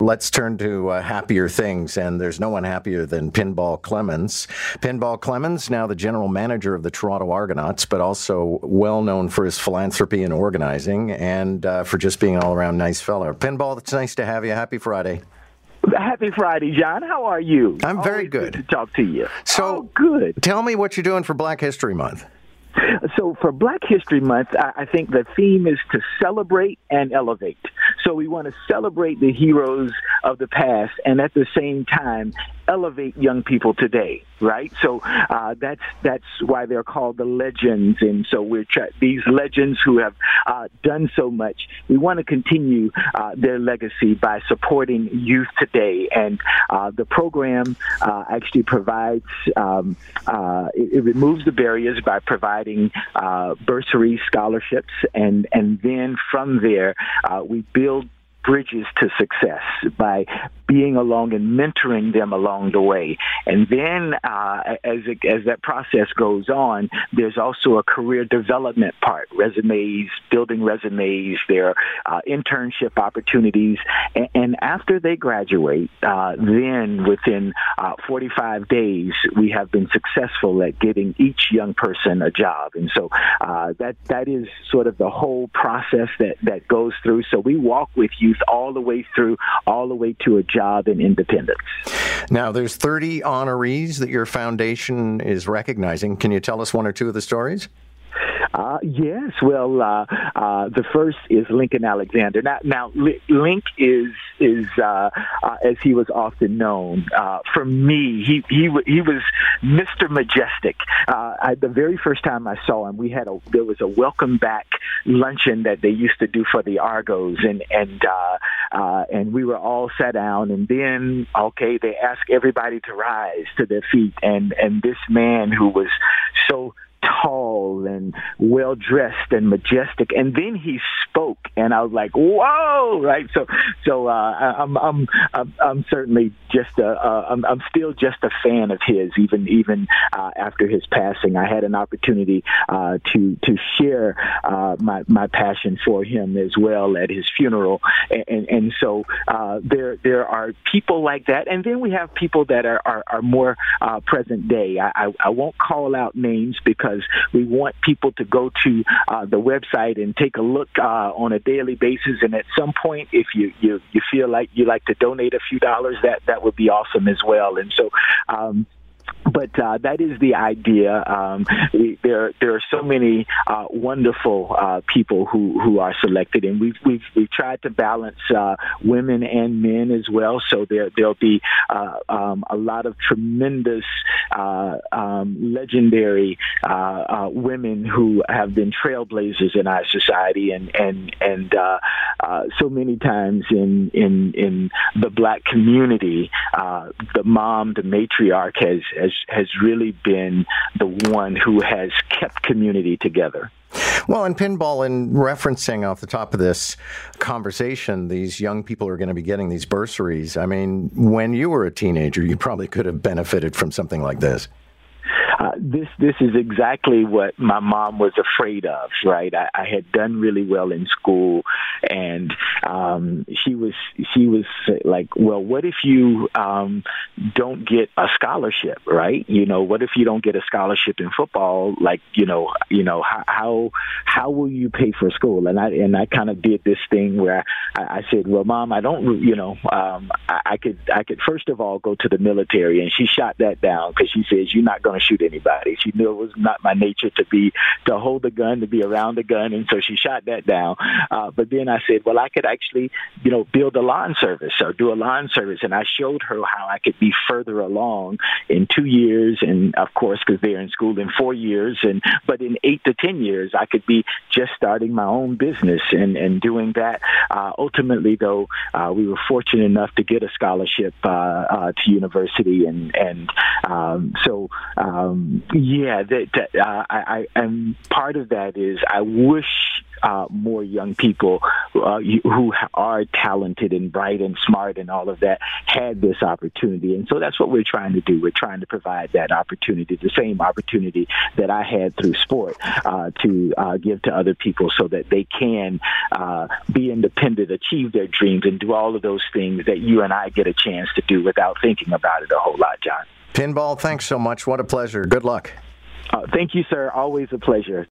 Let's turn to uh, happier things, and there's no one happier than Pinball Clemons. Pinball Clemons, now the general manager of the Toronto Argonauts, but also well known for his philanthropy and organizing, and uh, for just being an all around nice fella. Pinball, it's nice to have you. Happy Friday. Happy Friday, John. How are you? I'm very Always good. to talk to you. So oh, good. Tell me what you're doing for Black History Month. So for Black History Month, I, think the theme is to celebrate and elevate. So we want to celebrate the heroes of the past and at the same time elevate young people today, right? So uh, that's that's why they're called the legends, and so we're tra- these legends who have uh, done so much. We want to continue uh, their legacy by supporting youth today, and uh, the program uh, actually provides um, uh, it, it, removes the barriers by providing bursary scholarships, and and then from there we build bridges to success by being along and mentoring them along the way. And then uh, as, it, as that process goes on, there's also a career development part, resumes, building resumes, their uh, internship opportunities. And, and, after they graduate, uh, then within uh, 45 days, we have been successful at getting each young person a job. And so uh, that, that is sort of the whole process that, that goes through. So we walk with youth all the way through, all the way to a job and independence. Now, there's 30 honorees that your foundation is recognizing. Can you tell us one or two of the stories? Uh, yes. Well, uh, uh, the first is Lincoln Alexander. Now, now Link is is uh, uh, as he was often known. Uh, for me, he he he was Mr. Majestic. I, the very first time I saw him, we had a there was a welcome back luncheon that they used to do for the Argos, and and and we were all sat down, and then okay, they asked everybody to rise to their feet, and and this man who was so tall and well dressed and majestic. And then he spoke, and I was like, "Whoa!" Right? So, so uh, I'm, I'm, I'm, I'm certainly just a, uh, I'm, I'm still just a fan of his, even, even uh, after his passing. I had an opportunity uh, to to share uh, my my passion for him as well at his funeral, and and, and so uh, there there are people like that, and then we have people that are are, are more uh, present day. I, I I won't call out names because because we want people to go to uh, the website and take a look uh, on a daily basis. And at some point, if you, you you feel like you like to donate a few dollars, that that would be awesome as well. And so. Um, but uh, that is the idea. Um, we, there, there are so many uh, wonderful uh, people who, who are selected, and we've we've, we've tried to balance uh, women and men as well. So there there'll be uh, um, a lot of tremendous, uh, um, legendary uh, women who have been trailblazers in our society, and and and so many times in in in the black community, the mom, the matriarch has has has really been the one who has kept community together. Well, in pinball, in referencing off the top of this conversation, these young people are going to be getting these bursaries. I mean, when you were a teenager, you probably could have benefited from something like this. Uh, this this is exactly what my mom was afraid of. Right, I, I had done really well in school, and um, she was she was like, well, what if you um, don't get a scholarship? Right, you know, what if you don't get a scholarship in football? Like, you know, you know how how, how will you pay for school? And I and I kind of did this thing where I, I said, well, mom, I don't, you know, um, I, I could I could first of all go to the military, and she shot that down because she says you're not going to shoot anybody. She knew it was not my nature to be to hold a gun, to be around a gun, and so she shot that down. Uh, but then I said, well, I could actually, you know, build a lawn service or do a lawn service, and I showed her how I could be further along in two years, and of course, because they're in school in four years, and but in eight to ten years, I could be just starting my own business and and doing that. Uh, ultimately, though, uh, we were fortunate enough to get a scholarship uh, uh, to university, and and um, so. Um, um, yeah, that, that uh, I, I, and part of that is I wish uh, more young people uh, who are talented and bright and smart and all of that had this opportunity. And so that's what we're trying to do. We're trying to provide that opportunity, the same opportunity that I had through sport, uh, to uh, give to other people so that they can uh, be independent, achieve their dreams, and do all of those things that you and I get a chance to do without thinking about it a whole lot, John. Pinball, thanks so much. What a pleasure. Good luck. Uh, thank you, sir. Always a pleasure.